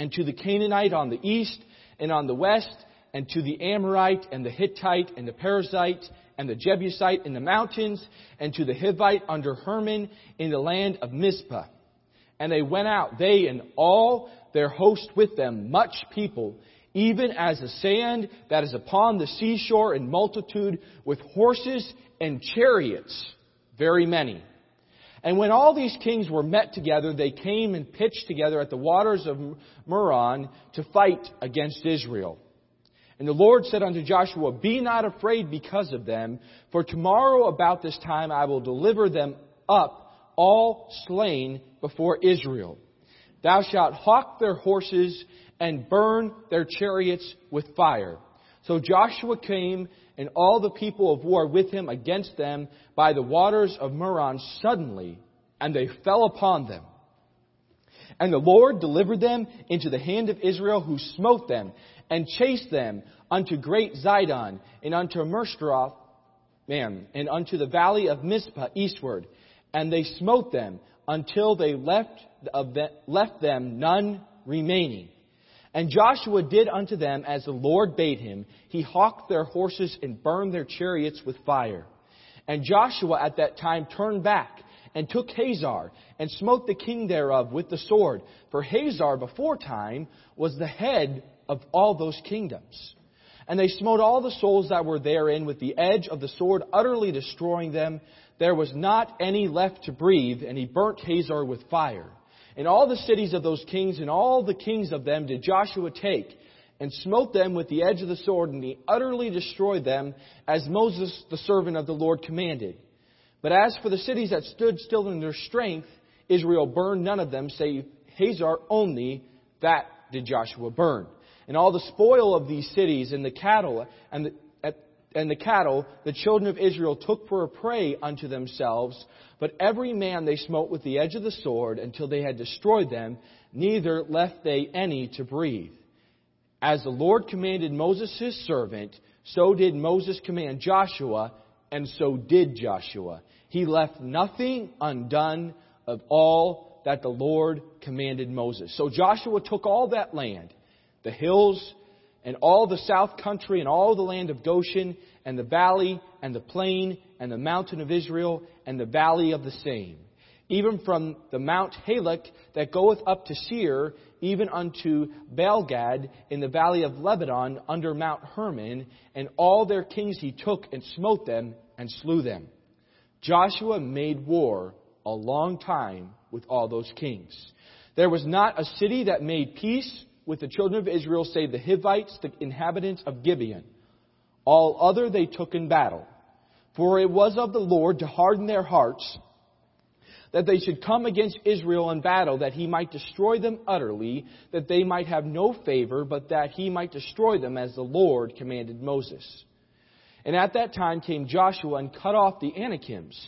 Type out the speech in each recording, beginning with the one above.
and to the Canaanite on the east and on the west, and to the Amorite and the Hittite and the Perizzite and the Jebusite in the mountains, and to the Hivite under Hermon in the land of Mizpah. And they went out, they and all their host with them, much people, even as the sand that is upon the seashore in multitude, with horses and chariots, very many. And when all these kings were met together, they came and pitched together at the waters of Merom to fight against Israel. And the Lord said unto Joshua, Be not afraid because of them, for tomorrow about this time I will deliver them up, all slain before Israel. Thou shalt hough their horses and burn their chariots with fire. So Joshua came and all the people of war with him against them by the waters of Merom suddenly, and they fell upon them. And the Lord delivered them into the hand of Israel, who smote them, and chased them unto great Zidon, and unto Mershtaroth, man, and unto the valley of Mizpah eastward. And they smote them until they left, left them none remaining. And Joshua did unto them as the Lord bade him. He houghed their horses and burned their chariots with fire. And Joshua at that time turned back and took Hazor and smote the king thereof with the sword. For Hazor before time was the head of all those kingdoms. And they smote all the souls that were therein with the edge of the sword, utterly destroying them. There was not any left to breathe, and he burnt Hazor with fire. And all the cities of those kings and all the kings of them did Joshua take, and smote them with the edge of the sword, and he utterly destroyed them, as Moses, the servant of the Lord, commanded. But as for the cities that stood still in their strength, Israel burned none of them, save Hazor only, that did Joshua burn and all the spoil of these cities and the cattle and the, and the cattle the children of Israel took for a prey unto themselves, but every man they smote with the edge of the sword until they had destroyed them, neither left they any to breathe. As the Lord commanded Moses his servant, so did Moses command Joshua, and so did Joshua. He left nothing undone of all that the Lord commanded Moses. So Joshua took all that land the hills and all the south country and all the land of Goshen and the valley and the plain and the mountain of Israel and the valley of the same. Even from the Mount Halak that goeth up to Seir, even unto Baalgad in the valley of Lebanon under Mount Hermon, and all their kings he took and smote them and slew them. Joshua made war a long time with all those kings. There was not a city that made peace with the children of Israel save the Hivites, the inhabitants of Gibeon. All other they took in battle. For it was of the Lord to harden their hearts that they should come against Israel in battle, that he might destroy them utterly, that they might have no favor, but that he might destroy them as the Lord commanded Moses. And at that time came Joshua and cut off the Anakims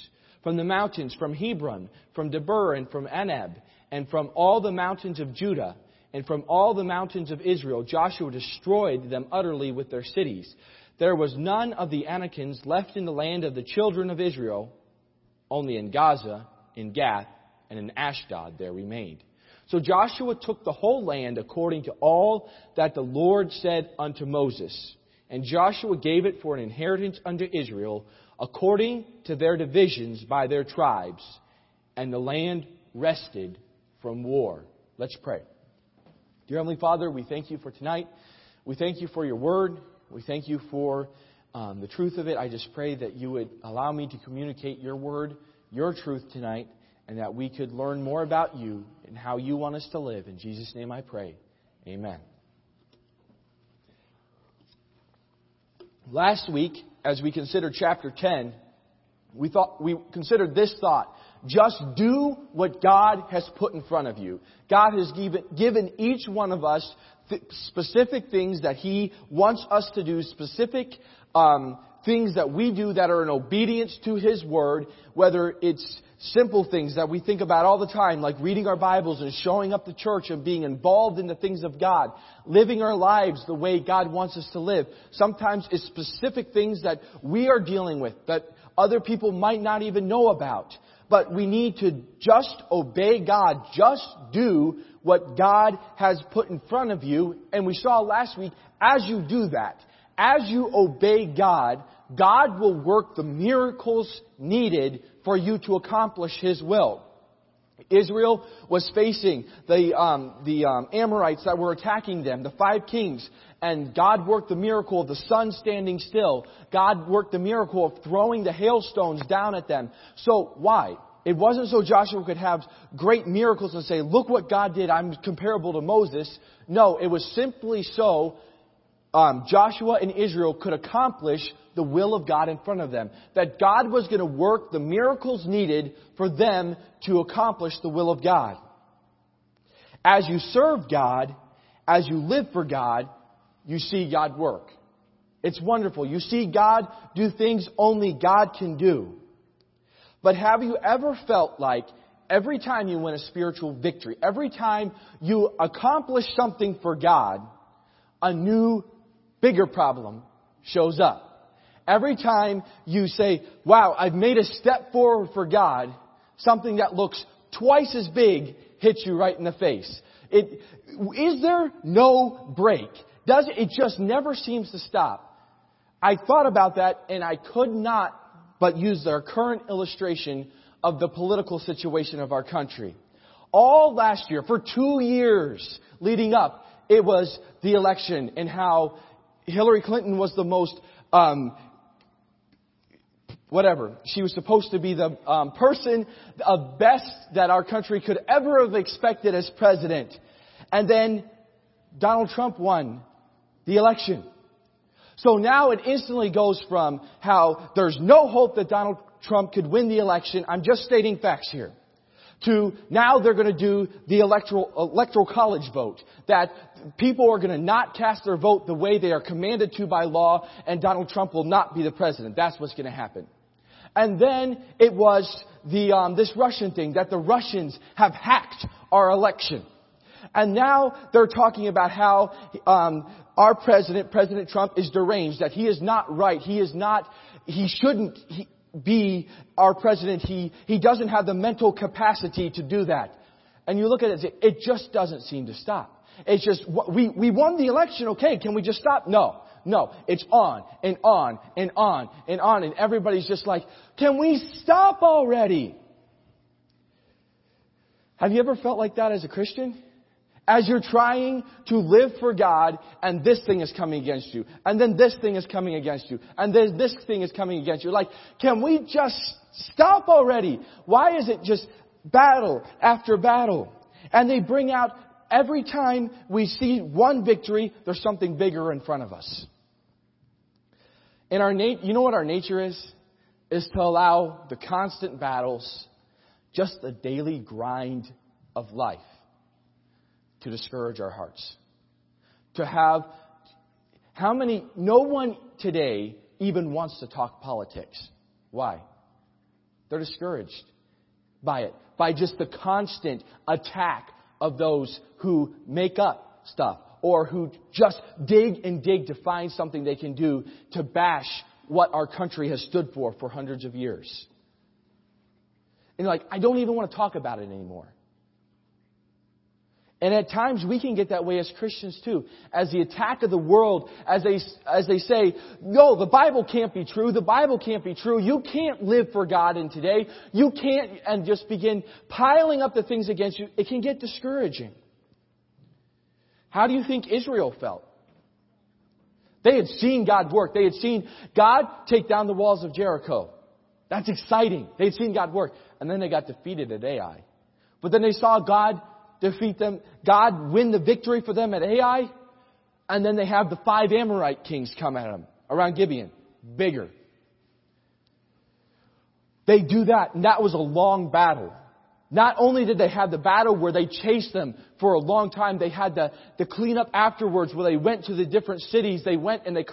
from the mountains, from Hebron, from Debir, and from Anab, and from all the mountains of Judah, and from all the mountains of Israel, Joshua destroyed them utterly with their cities. There was none of the Anakims left in the land of the children of Israel, only in Gaza, in Gath, and in Ashdod there remained. So Joshua took the whole land according to all that the Lord said unto Moses. And Joshua gave it for an inheritance unto Israel, according to their divisions by their tribes. And the land rested from war. Let's pray. Dear Heavenly Father, we thank you for tonight. We thank you for your word. We thank you for um, the truth of it. I just pray that you would allow me to communicate your word, your truth tonight, and that we could learn more about you and how you want us to live. In Jesus' name I pray. Amen. Last week, as we considered chapter 10, we thought we considered this thought just do what God has put in front of you. God has given, given each one of us th- specific things that He wants us to do, specific um, things that we do that are in obedience to His Word, whether it's simple things that we think about all the time, like reading our Bibles and showing up to church and being involved in the things of God, living our lives the way God wants us to live. Sometimes it's specific things that we are dealing with that other people might not even know about. But we need to just obey God. Just do what God has put in front of you. And we saw last week, as you do that, as you obey God, God will work the miracles needed for you to accomplish His will. Israel was facing the, um, the um, Amorites that were attacking them, the five kings, and God worked the miracle of the sun standing still. God worked the miracle of throwing the hailstones down at them. So why? It wasn't so Joshua could have great miracles and say, look what God did, I'm comparable to Moses. No, it was simply so um, Joshua and Israel could accomplish the will of God in front of them. That God was going to work the miracles needed for them to accomplish the will of God. As you serve God, as you live for God, you see God work. It's wonderful. You see God do things only God can do. But have you ever felt like every time you win a spiritual victory, every time you accomplish something for God, a new, bigger problem shows up? Every time you say, wow, I've made a step forward for God, something that looks twice as big hits you right in the face. It, is there no break? Does it, just never seems to stop. I thought about that and I could not but use our current illustration of the political situation of our country. All last year, for two years leading up, it was the election and how Hillary Clinton was the most um, whatever. She was supposed to be the um, person of best that our country could ever have expected as president. And then Donald Trump won the election. So now it instantly goes from how there's no hope that Donald Trump could win the election. I'm just stating facts here. To now they're going to do the electoral, electoral college vote. That people are going to not cast their vote the way they are commanded to by law and Donald Trump will not be the president. That's what's going to happen. And then it was the, um, this Russian thing that the Russians have hacked our election. And now they're talking about how um, our president, President Trump, is deranged, that he is not right. He is not, he shouldn't be our president. He, he doesn't have the mental capacity to do that. And you look at it, it just doesn't seem to stop. It's just, we, we won the election, okay, can we just stop? No. No, it's on and on and on and on and everybody's just like, can we stop already? Have you ever felt like that as a Christian? As you're trying to live for God and this thing is coming against you and then this thing is coming against you and then this thing is coming against you. Like, can we just stop already? Why is it just battle after battle? And they bring out every time we see one victory, there's something bigger in front of us. In our nat- you know what our nature is? Is to allow the constant battles, just the daily grind of life, to discourage our hearts. To have, how many, no one today even wants to talk politics. Why? They're discouraged by it, by just the constant attack of those who make up stuff, or who just dig and dig to find something they can do to bash what our country has stood for for hundreds of years. And like, I don't even want to talk about it anymore. And at times we can get that way as Christians too. As the attack of the world, as they, as they say, no, the Bible can't be true, the Bible can't be true, you can't live for God in today, you can't, and just begin piling up the things against you, it can get discouraging. How do you think Israel felt? They had seen God work. They had seen God take down the walls of Jericho. That's exciting. They had seen God work. And then they got defeated at Ai. But then they saw God defeat them, God win the victory for them at Ai. And then they have the five Amorite kings come at them around Gibeon. Bigger. They do that, and that was a long battle. Not only did they have the battle where they chased them for a long time, they had the, the cleanup afterwards where they went to the different cities. They went and they,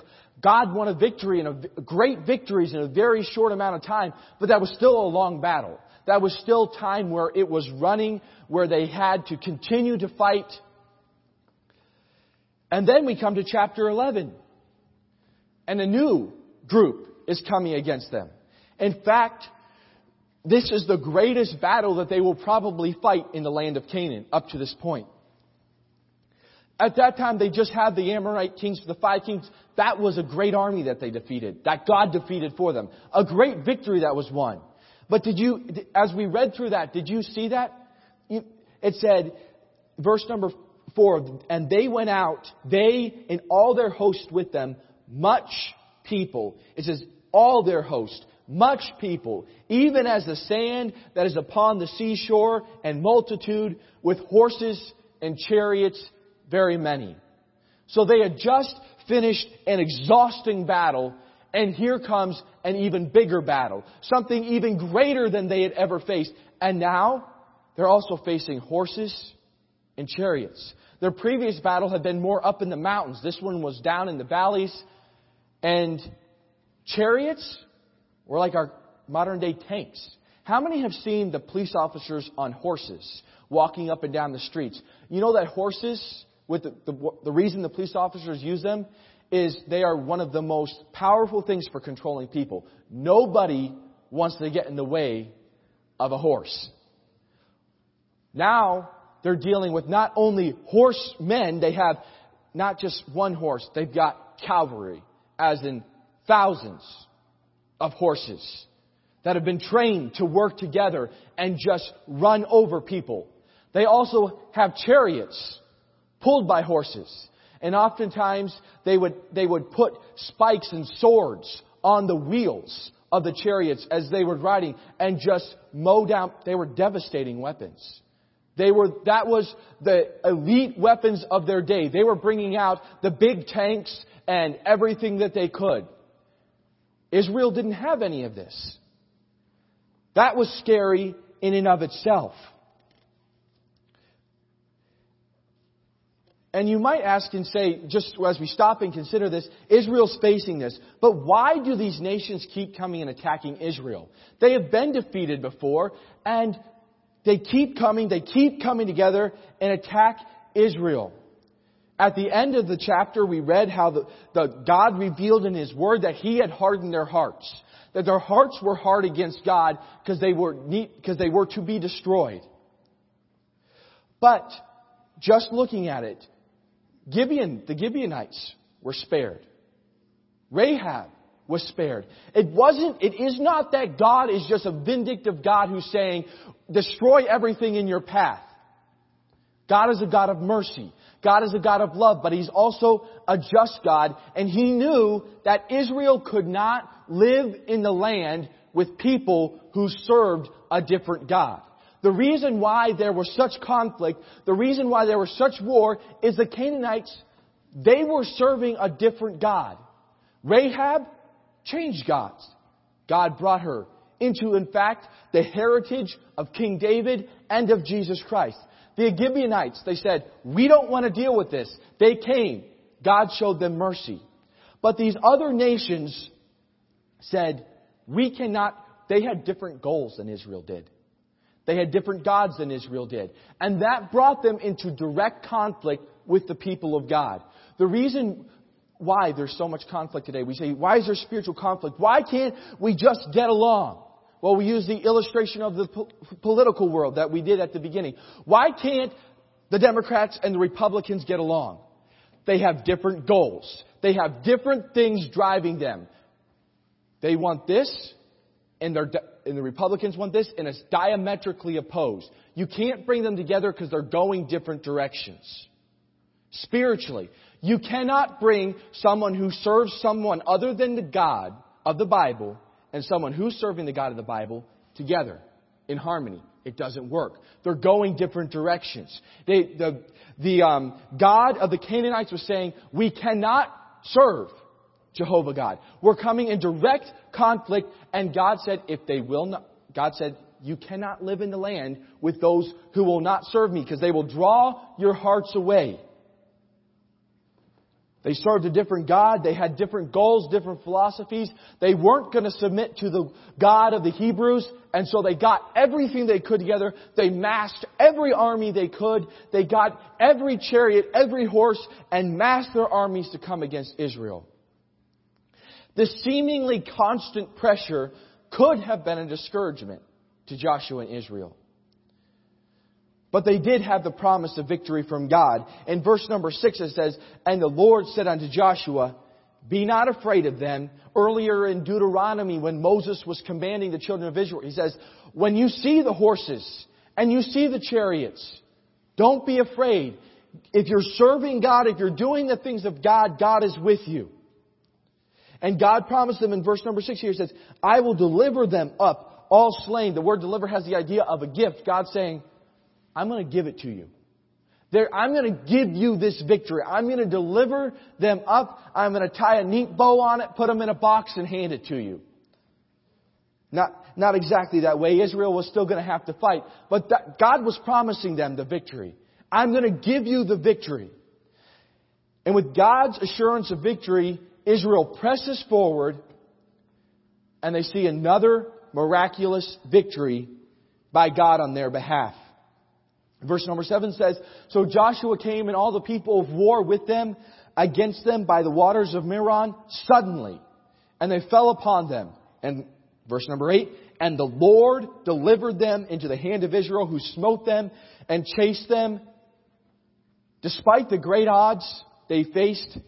God won a victory and a, great victories in a very short amount of time, but that was still a long battle. That was still time where it was running, where they had to continue to fight. And then we come to chapter 11. And a new group is coming against them. In fact, this is the greatest battle that they will probably fight in the land of Canaan up to this point. At that time, they just had the Amorite kings, the five kings. That was a great army that they defeated, that God defeated for them. A great victory that was won. But did you, as we read through that, did you see that? It said, verse number four, and they went out, they and all their host with them, much people. It says, all their host, much people, even as the sand that is upon the seashore, and multitude with horses and chariots, very many. So they had just finished an exhausting battle, and here comes an even bigger battle. Something even greater than they had ever faced. And now, they're also facing horses and chariots. Their previous battle had been more up in the mountains. This one was down in the valleys. And chariots were like our modern day tanks. How many have seen the police officers on horses walking up and down the streets? You know that horses, with the, the, the reason the police officers use them is they are one of the most powerful things for controlling people. Nobody wants to get in the way of a horse. Now, they're dealing with not only horsemen, they have not just one horse, they've got cavalry, as in thousands of horses that have been trained to work together and just run over people. They also have chariots pulled by horses. And oftentimes they would, they would put spikes and swords on the wheels of the chariots as they were riding and just mow down. They were devastating weapons. They were, that was the elite weapons of their day. They were bringing out the big tanks and everything that they could. Israel didn't have any of this. That was scary in and of itself. And you might ask and say, just as we stop and consider this, Israel's facing this. But why do these nations keep coming and attacking Israel? They have been defeated before, and they keep coming, they keep coming together and attack Israel. At the end of the chapter, we read how the, the God revealed in His Word that He had hardened their hearts. That their hearts were hard against God because they were, because they were to be destroyed. But, just looking at it, Gibeon, the Gibeonites were spared. Rahab was spared. It wasn't, it is not that God is just a vindictive God who's saying, destroy everything in your path. God is a God of mercy. God is a God of love, but He's also a just God, and He knew that Israel could not live in the land with people who served a different God. The reason why there was such conflict, the reason why there was such war, is the Canaanites, they were serving a different God. Rahab changed gods. God brought her into, in fact, the heritage of King David and of Jesus Christ. The Gibeonites, they said, we don't want to deal with this. They came. God showed them mercy. But these other nations said, we cannot, they had different goals than Israel did. They had different gods than Israel did. And that brought them into direct conflict with the people of God. The reason why there's so much conflict today, we say, why is there spiritual conflict? Why can't we just get along? Well, we use the illustration of the po- political world that we did at the beginning. Why can't the Democrats and the Republicans get along? They have different goals. They have different things driving them. They want this, and they're and the Republicans want this, and it's diametrically opposed. You can't bring them together because they're going different directions. Spiritually, you cannot bring someone who serves someone other than the God of the Bible and someone who's serving the God of the Bible together in harmony. It doesn't work. They're going different directions. They, the the um, God of the Canaanites was saying, we cannot serve Jehovah God. We're coming in direct conflict, and God said, if they will not, God said, you cannot live in the land with those who will not serve me, because they will draw your hearts away. They served a different God. They had different goals, different philosophies. They weren't going to submit to the God of the Hebrews. And so they got everything they could together. They massed every army they could. They got every chariot, every horse, and massed their armies to come against Israel. This seemingly constant pressure could have been a discouragement to Joshua and Israel. But they did have the promise of victory from God. In verse number 6 it says, And the Lord said unto Joshua, Be not afraid of them. Earlier in Deuteronomy when Moses was commanding the children of Israel, he says, When you see the horses and you see the chariots, don't be afraid. If you're serving God, if you're doing the things of God, God is with you. And God promised them in verse number 6 here, says, I will deliver them up all slain. The word deliver has the idea of a gift. God saying, I'm going to give it to you. I'm going to give you this victory. I'm going to deliver them up. I'm going to tie a neat bow on it, put them in a box, and hand it to you. Not, not exactly that way. Israel was still going to have to fight. But that, God was promising them the victory. I'm going to give you the victory. And with God's assurance of victory, Israel presses forward and they see another miraculous victory by God on their behalf. Verse number seven says, So Joshua came and all the people of war with them against them by the waters of Merom suddenly, and they fell upon them. And verse number eight, and the Lord delivered them into the hand of Israel who smote them and chased them. Despite the great odds they faced,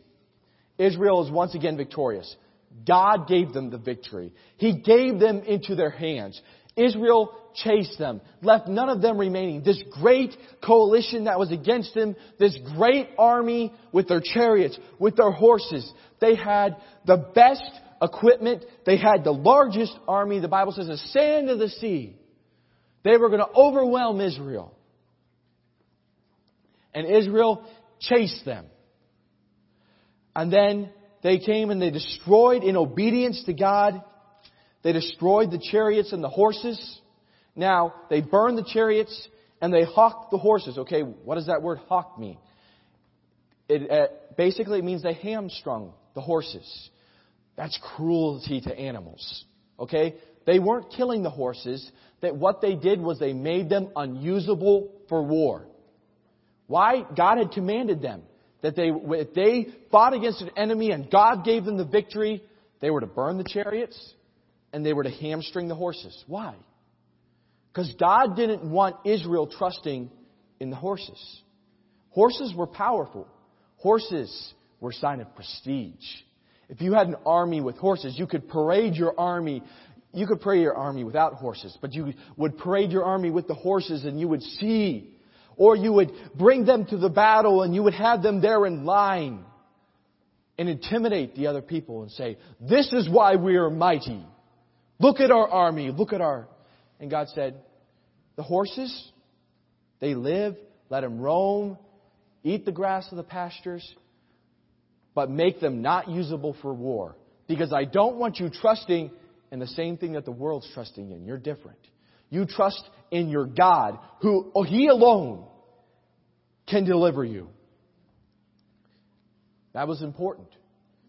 Israel is once again victorious. God gave them the victory. He gave them into their hands. Israel chased them, left none of them remaining. This great coalition that was against them, this great army with their chariots, with their horses, they had the best equipment. They had the largest army. The Bible says the sand of the sea. They were going to overwhelm Israel. And Israel chased them. And then they came and they destroyed in obedience to God they destroyed the chariots and the horses. Now, they burned the chariots and they houghed the horses. Okay, what does that word hough mean? It uh, basically it means they hamstrung the horses. That's cruelty to animals. Okay? They weren't killing the horses. That what they did was they made them unusable for war. Why? God had commanded them that they, if they fought against an enemy and God gave them the victory, they were to burn the chariots and they were to hamstring the horses. Why? Because God didn't want Israel trusting in the horses. Horses were powerful. Horses were a sign of prestige. If you had an army with horses, you could parade your army. You could parade your army without horses, but you would parade your army with the horses and you would see. Or you would bring them to the battle and you would have them there in line and intimidate the other people and say, this is why we are mighty. Look at our army. Look at our. And God said, The horses, they live, let them roam, eat the grass of the pastures, but make them not usable for war. Because I don't want you trusting in the same thing that the world's trusting in. You're different. You trust in your God, who oh, He alone can deliver you. That was important.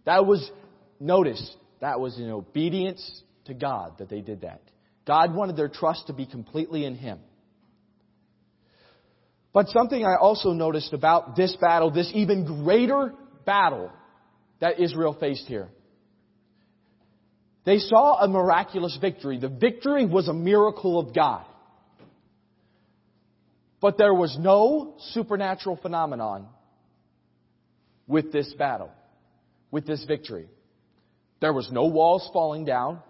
That was, notice, that was in obedience to God that they did that. God wanted their trust to be completely in Him. But something I also noticed about this battle, this even greater battle that Israel faced here. They saw a miraculous victory. The victory was a miracle of God. But there was no supernatural phenomenon with this battle, with this victory. There was no walls falling down.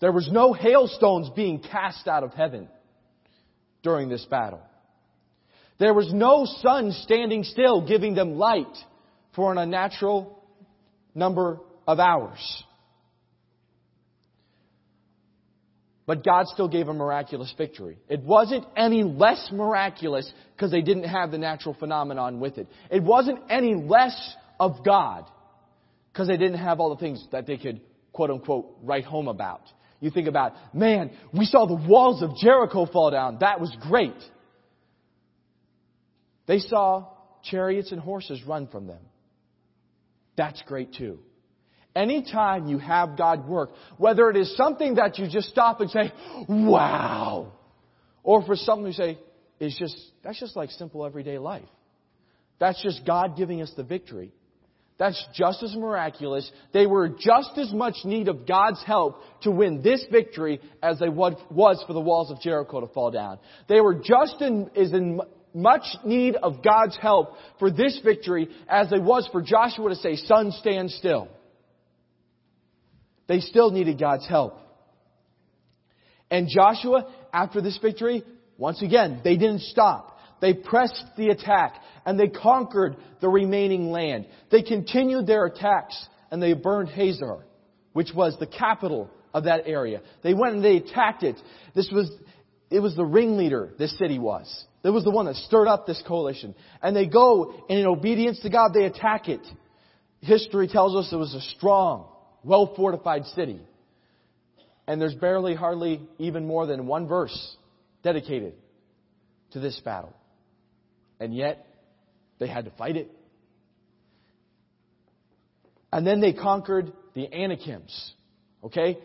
There was no hailstones being cast out of heaven during this battle. There was no sun standing still giving them light for an unnatural number of ours. But God still gave a miraculous victory. It wasn't any less miraculous because they didn't have the natural phenomenon with it. It wasn't any less of God because they didn't have all the things that they could quote unquote write home about. You think about, man, we saw the walls of Jericho fall down. That was great. They saw chariots and horses run from them. That's great too. Anytime you have God work, whether it is something that you just stop and say, wow, or for something you say, it's just, that's just like simple everyday life. That's just God giving us the victory. That's just as miraculous. They were just as much need of God's help to win this victory as they was for the walls of Jericho to fall down. They were just in, as in much need of God's help for this victory as they was for Joshua to say, sun stand still. They still needed God's help. And Joshua, after this victory, once again, they didn't stop. They pressed the attack and they conquered the remaining land. They continued their attacks and they burned Hazor, which was the capital of that area. They went and they attacked it. This was, it was the ringleader, this city was. It was the one that stirred up this coalition. And they go and in obedience to God, they attack it. History tells us it was a strong, well fortified city. And there's barely, hardly even more than one verse dedicated to this battle. And yet, they had to fight it. And then they conquered the Anakims. Okay?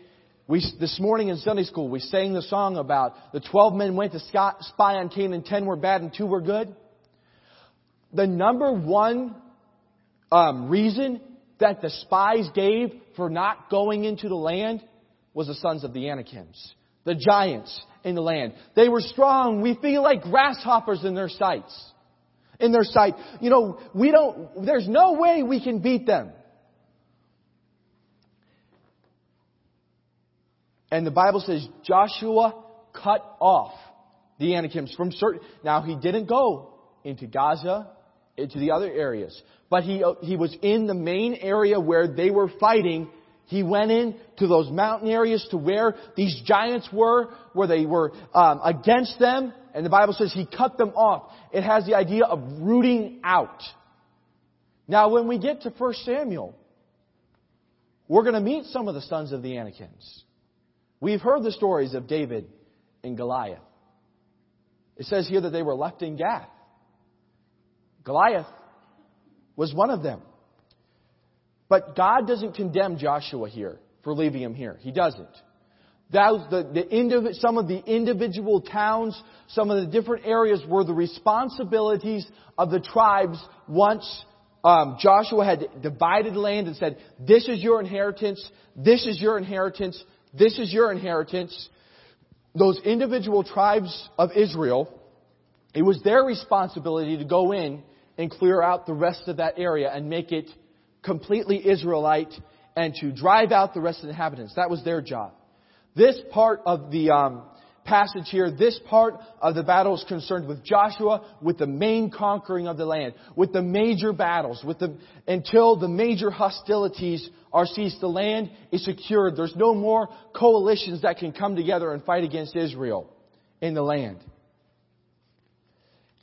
We, this morning in Sunday school, we sang the song about the 12 men went to spy on Canaan, 10 were bad and 2 were good. The number one um, reason that the spies gave for not going into the land was the sons of the Anakims, the giants in the land. They were strong. We feel like grasshoppers in their sights. In their sight. You know, we don't, there's no way we can beat them. And the Bible says Joshua cut off the Anakims from certain, now he didn't go into Gaza, into the other areas. But he, he was in the main area where they were fighting. He went in to those mountain areas to where these giants were, where they were um, against them. And the Bible says he cut them off. It has the idea of rooting out. Now, when we get to 1 Samuel, we're going to meet some of the sons of the Anakims. We've heard the stories of David and Goliath. It says here that they were left in Gath. Goliath was one of them. But God doesn't condemn Joshua here for leaving him here. He doesn't. That the, the indiv- some of the individual towns, some of the different areas were the responsibilities of the tribes once um, Joshua had divided land and said, this is your inheritance, this is your inheritance, this is your inheritance. Those individual tribes of Israel, it was their responsibility to go in and clear out the rest of that area and make it completely Israelite and to drive out the rest of the inhabitants. That was their job. This part of the um, passage here, this part of the battle is concerned with Joshua, with the main conquering of the land, with the major battles, with the, until the major hostilities are ceased. The land is secured. There's no more coalitions that can come together and fight against Israel in the land.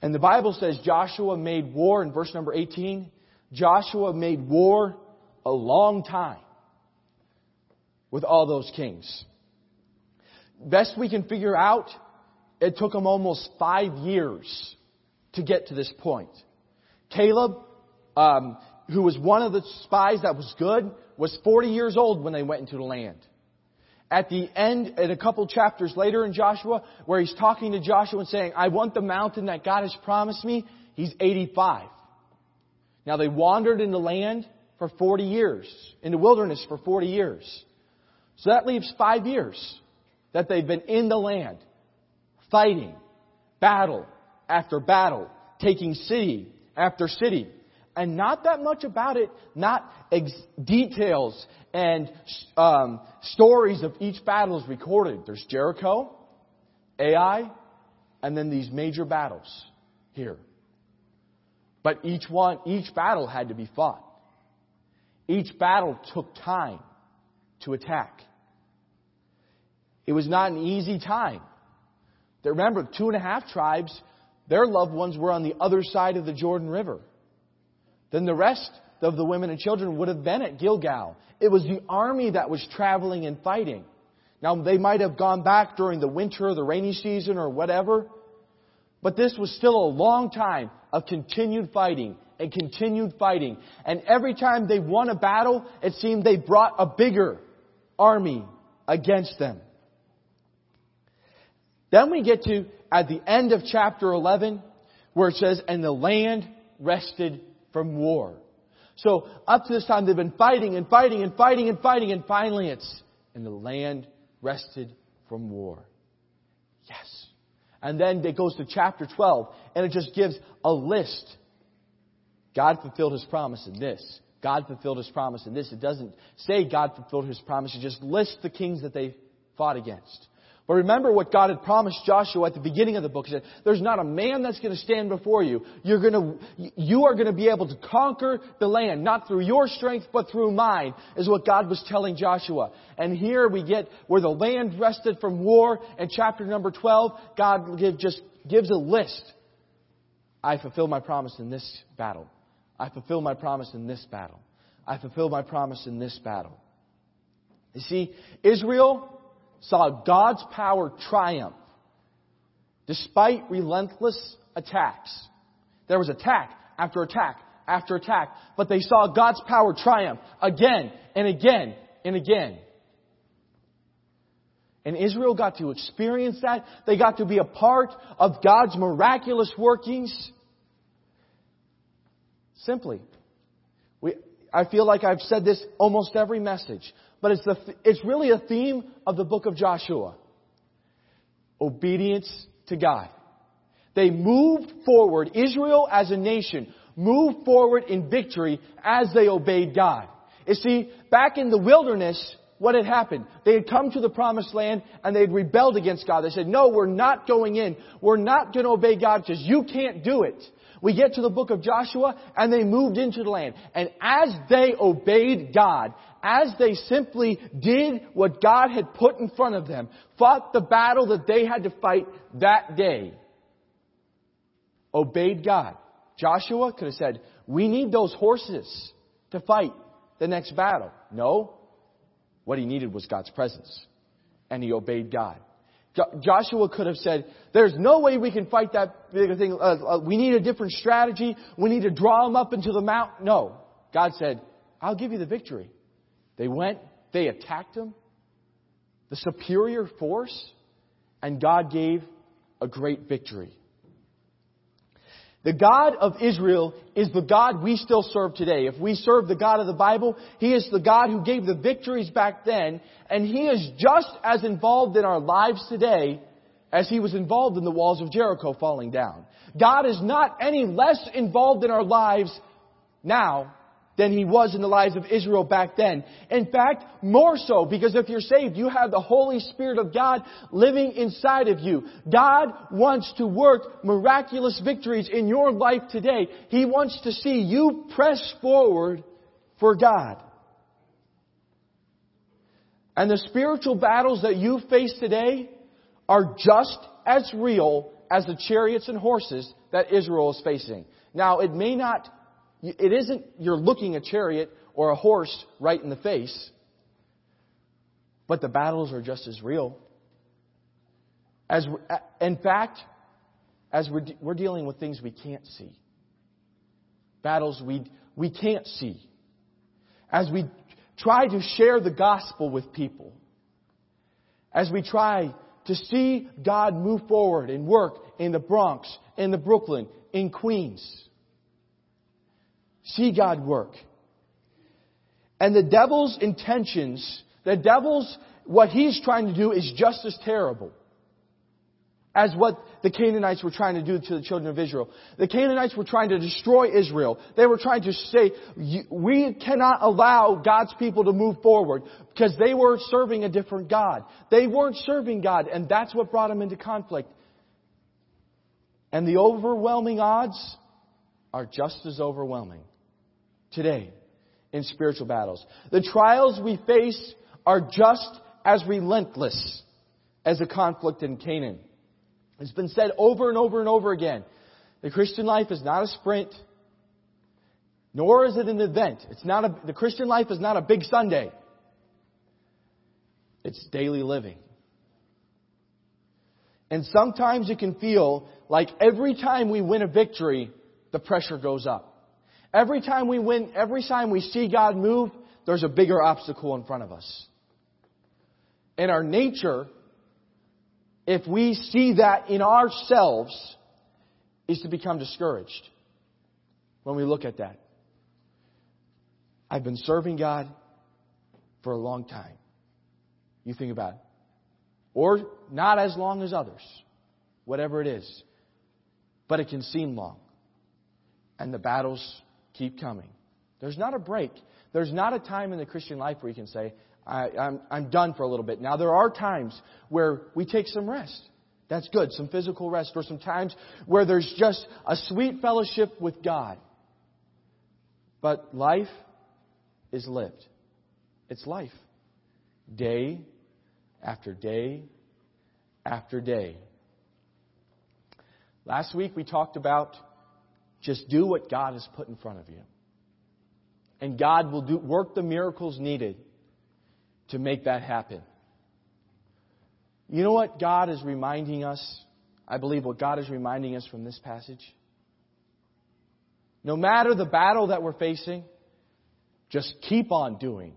And the Bible says Joshua made war in verse number 18. Joshua made war a long time with all those kings. Best we can figure out, it took him almost five years to get to this point. Caleb, um, who was one of the spies that was good, was 40 years old when they went into the land at the end, in a couple chapters later in Joshua, where he's talking to Joshua and saying, I want the mountain that God has promised me, he's 85. Now they wandered in the land for 40 years, in the wilderness for 40 years. So that leaves five years that they've been in the land, fighting, battle after battle, taking city after city, and not that much about it, not ex- details and um, stories of each battle is recorded. There's Jericho, Ai, and then these major battles here. But each one, each battle had to be fought. Each battle took time to attack. It was not an easy time. Remember, two and a half tribes, their loved ones were on the other side of the Jordan River then the rest of the women and children would have been at Gilgal. It was the army that was traveling and fighting. Now, they might have gone back during the winter, the rainy season, or whatever, but this was still a long time of continued fighting and continued fighting. And every time they won a battle, it seemed they brought a bigger army against them. Then we get to, at the end of chapter 11, where it says, And the land rested from war. So up to this time they've been fighting and fighting and fighting and fighting and finally it's, and the land rested from war. Yes. And then it goes to chapter 12 and it just gives a list. God fulfilled his promise in this. God fulfilled his promise in this. It doesn't say God fulfilled his promise. It just lists the kings that they fought against. But remember what God had promised Joshua at the beginning of the book. He said, there's not a man that's going to stand before you. You're going to, you are going to be able to conquer the land, not through your strength, but through mine, is what God was telling Joshua. And here we get where the land rested from war, and chapter number 12, God give, just gives a list. I fulfilled my promise in this battle. I fulfilled my promise in this battle. I fulfilled my promise in this battle. You see, Israel saw God's power triumph despite relentless attacks. There was attack after attack after attack, but they saw God's power triumph again and again and again. And Israel got to experience that. They got to be a part of God's miraculous workings. Simply. I feel like I've said this almost every message but it's, the, it's really a theme of the book of Joshua. Obedience to God. They moved forward, Israel as a nation moved forward in victory as they obeyed God. You see, back in the wilderness, what had happened? They had come to the promised land and they had rebelled against God. They said, no, we're not going in. We're not going to obey God because you can't do it. We get to the book of Joshua and they moved into the land. And as they obeyed God, as they simply did what God had put in front of them, fought the battle that they had to fight that day, obeyed God. Joshua could have said, we need those horses to fight the next battle. No. What he needed was God's presence. And he obeyed God. Joshua could have said, there's no way we can fight that bigger thing. Uh, uh, we need a different strategy. We need to draw them up into the mountain. No. God said, I'll give you the victory. They went, they attacked them, the superior force, and God gave a great victory. The God of Israel is the God we still serve today. If we serve the God of the Bible, He is the God who gave the victories back then, and He is just as involved in our lives today as He was involved in the walls of Jericho falling down. God is not any less involved in our lives now than he was in the lives of Israel back then. In fact, more so, because if you're saved, you have the Holy Spirit of God living inside of you. God wants to work miraculous victories in your life today. He wants to see you press forward for God. And the spiritual battles that you face today are just as real as the chariots and horses that Israel is facing. Now, it may not it isn't you're looking a chariot or a horse right in the face, but the battles are just as real. As in fact, as we're, we're dealing with things we can't see, battles we we can't see. As we try to share the gospel with people, as we try to see God move forward and work in the Bronx, in the Brooklyn, in Queens. See God work. And the devil's intentions, the devil's, what he's trying to do is just as terrible as what the Canaanites were trying to do to the children of Israel. The Canaanites were trying to destroy Israel. They were trying to say, we cannot allow God's people to move forward because they were serving a different God. They weren't serving God and that's what brought them into conflict. And the overwhelming odds are just as overwhelming today in spiritual battles. The trials we face are just as relentless as the conflict in Canaan. It's been said over and over and over again. The Christian life is not a sprint, nor is it an event. It's not a, the Christian life is not a big Sunday. It's daily living. And sometimes it can feel like every time we win a victory, the pressure goes up. Every time we win, every time we see God move, there's a bigger obstacle in front of us. In our nature, if we see that in ourselves, is to become discouraged when we look at that. I've been serving God for a long time. You think about it. Or not as long as others. Whatever it is. But it can seem long. And the battles keep coming. There's not a break. There's not a time in the Christian life where you can say, I, am I'm done for a little bit. Now, there are times where we take some rest. That's good, some physical rest, or some times where there's just a sweet fellowship with God. But life is lived. It's life. Day after day after day. Last week we talked about just do what God has put in front of you. And God will do, work the miracles needed to make that happen. You know what God is reminding us? I believe what God is reminding us from this passage? No matter the battle that we're facing, just keep on doing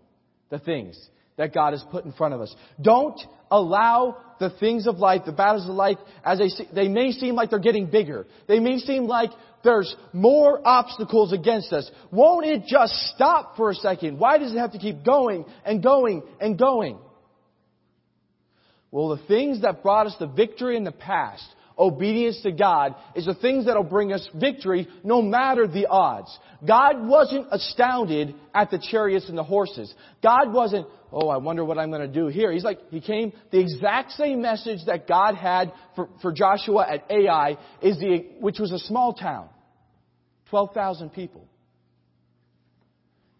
the things that God has put in front of us. Don't allow the things of life, the battles of life, as they, see, they may seem like they're getting bigger. They may seem like there's more obstacles against us. Won't it just stop for a second? Why does it have to keep going and going and going? Well, the things that brought us the victory in the past, obedience to God, is the things that'll bring us victory no matter the odds. God wasn't astounded at the chariots and the horses. God wasn't, oh, I wonder what I'm going to do here. He's like, he came, the exact same message that God had for, for Joshua at Ai, is the, which was a small town. 12,000 people.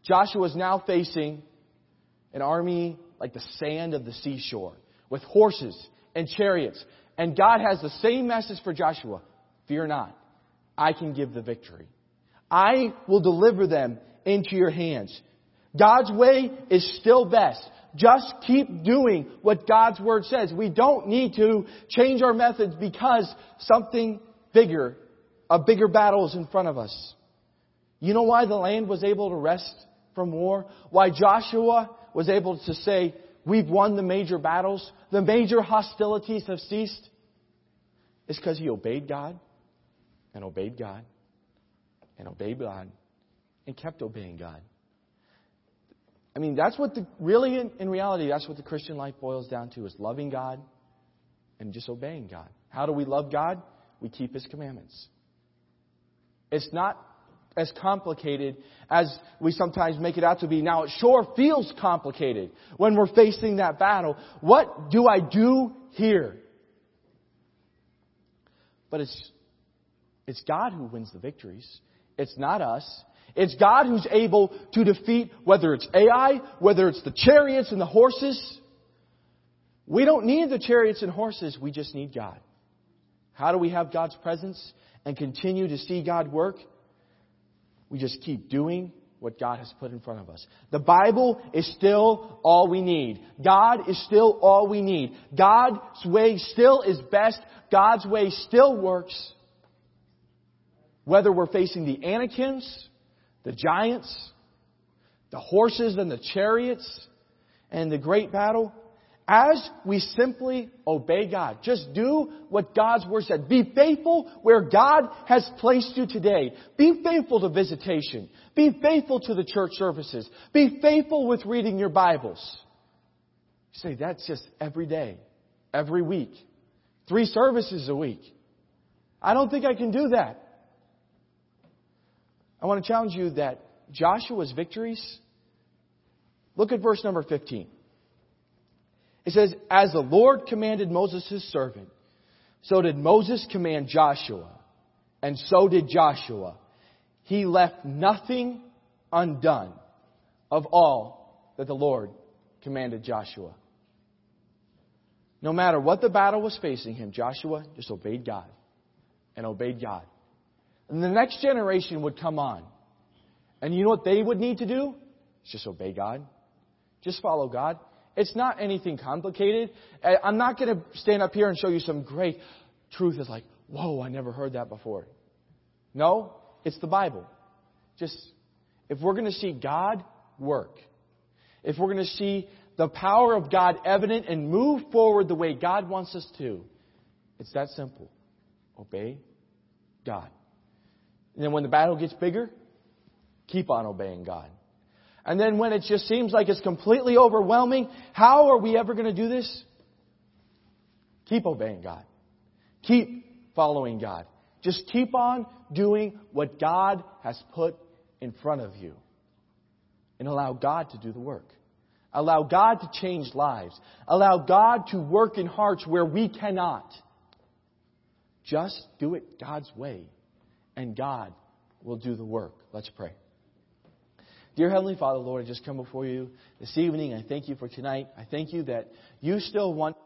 Joshua is now facing an army like the sand of the seashore with horses and chariots. And God has the same message for Joshua. Fear not. I can give the victory. I will deliver them into your hands. God's way is still best. Just keep doing what God's Word says. We don't need to change our methods because something bigger, a bigger battle is in front of us. You know why the land was able to rest from war? Why Joshua was able to say, we've won the major battles, the major hostilities have ceased? It's because he obeyed God and obeyed God and obeyed God and kept obeying God. I mean, that's what the, really in, in reality, that's what the Christian life boils down to is loving God and just obeying God. How do we love God? We keep His commandments. It's not as complicated as we sometimes make it out to be. Now, it sure feels complicated when we're facing that battle. What do I do here? But it's, it's God who wins the victories. It's not us. It's God who's able to defeat whether it's Ai, whether it's the chariots and the horses. We don't need the chariots and horses. We just need God. How do we have God's presence and continue to see God work? We just keep doing what God has put in front of us. The Bible is still all we need. God is still all we need. God's way still is best. God's way still works. Whether we're facing the Anakims, the giants, the horses and the chariots, and the great battle, as we simply obey God. Just do what God's Word said. Be faithful where God has placed you today. Be faithful to visitation. Be faithful to the church services. Be faithful with reading your Bibles. You say, that's just every day, every week, three services a week. I don't think I can do that. I want to challenge you that Joshua's victories, look at verse number 15. It says, As the Lord commanded Moses his servant, so did Moses command Joshua, and so did Joshua. He left nothing undone of all that the Lord commanded Joshua. No matter what the battle was facing him, Joshua just obeyed God and obeyed God. And the next generation would come on. And you know what they would need to do? Just obey God. Just follow God. It's not anything complicated. I'm not going to stand up here and show you some great truth that's like, whoa, I never heard that before. No, it's the Bible. Just, if we're going to see God work, if we're going to see the power of God evident and move forward the way God wants us to, it's that simple. Obey God. And then when the battle gets bigger, keep on obeying God. And then when it just seems like it's completely overwhelming, how are we ever going to do this? Keep obeying God. Keep following God. Just keep on doing what God has put in front of you. And allow God to do the work. Allow God to change lives. Allow God to work in hearts where we cannot. Just do it God's way, and God will do the work. Let's pray. Dear Heavenly Father, Lord, I just come before you this evening. I thank you for tonight. I thank you that you still want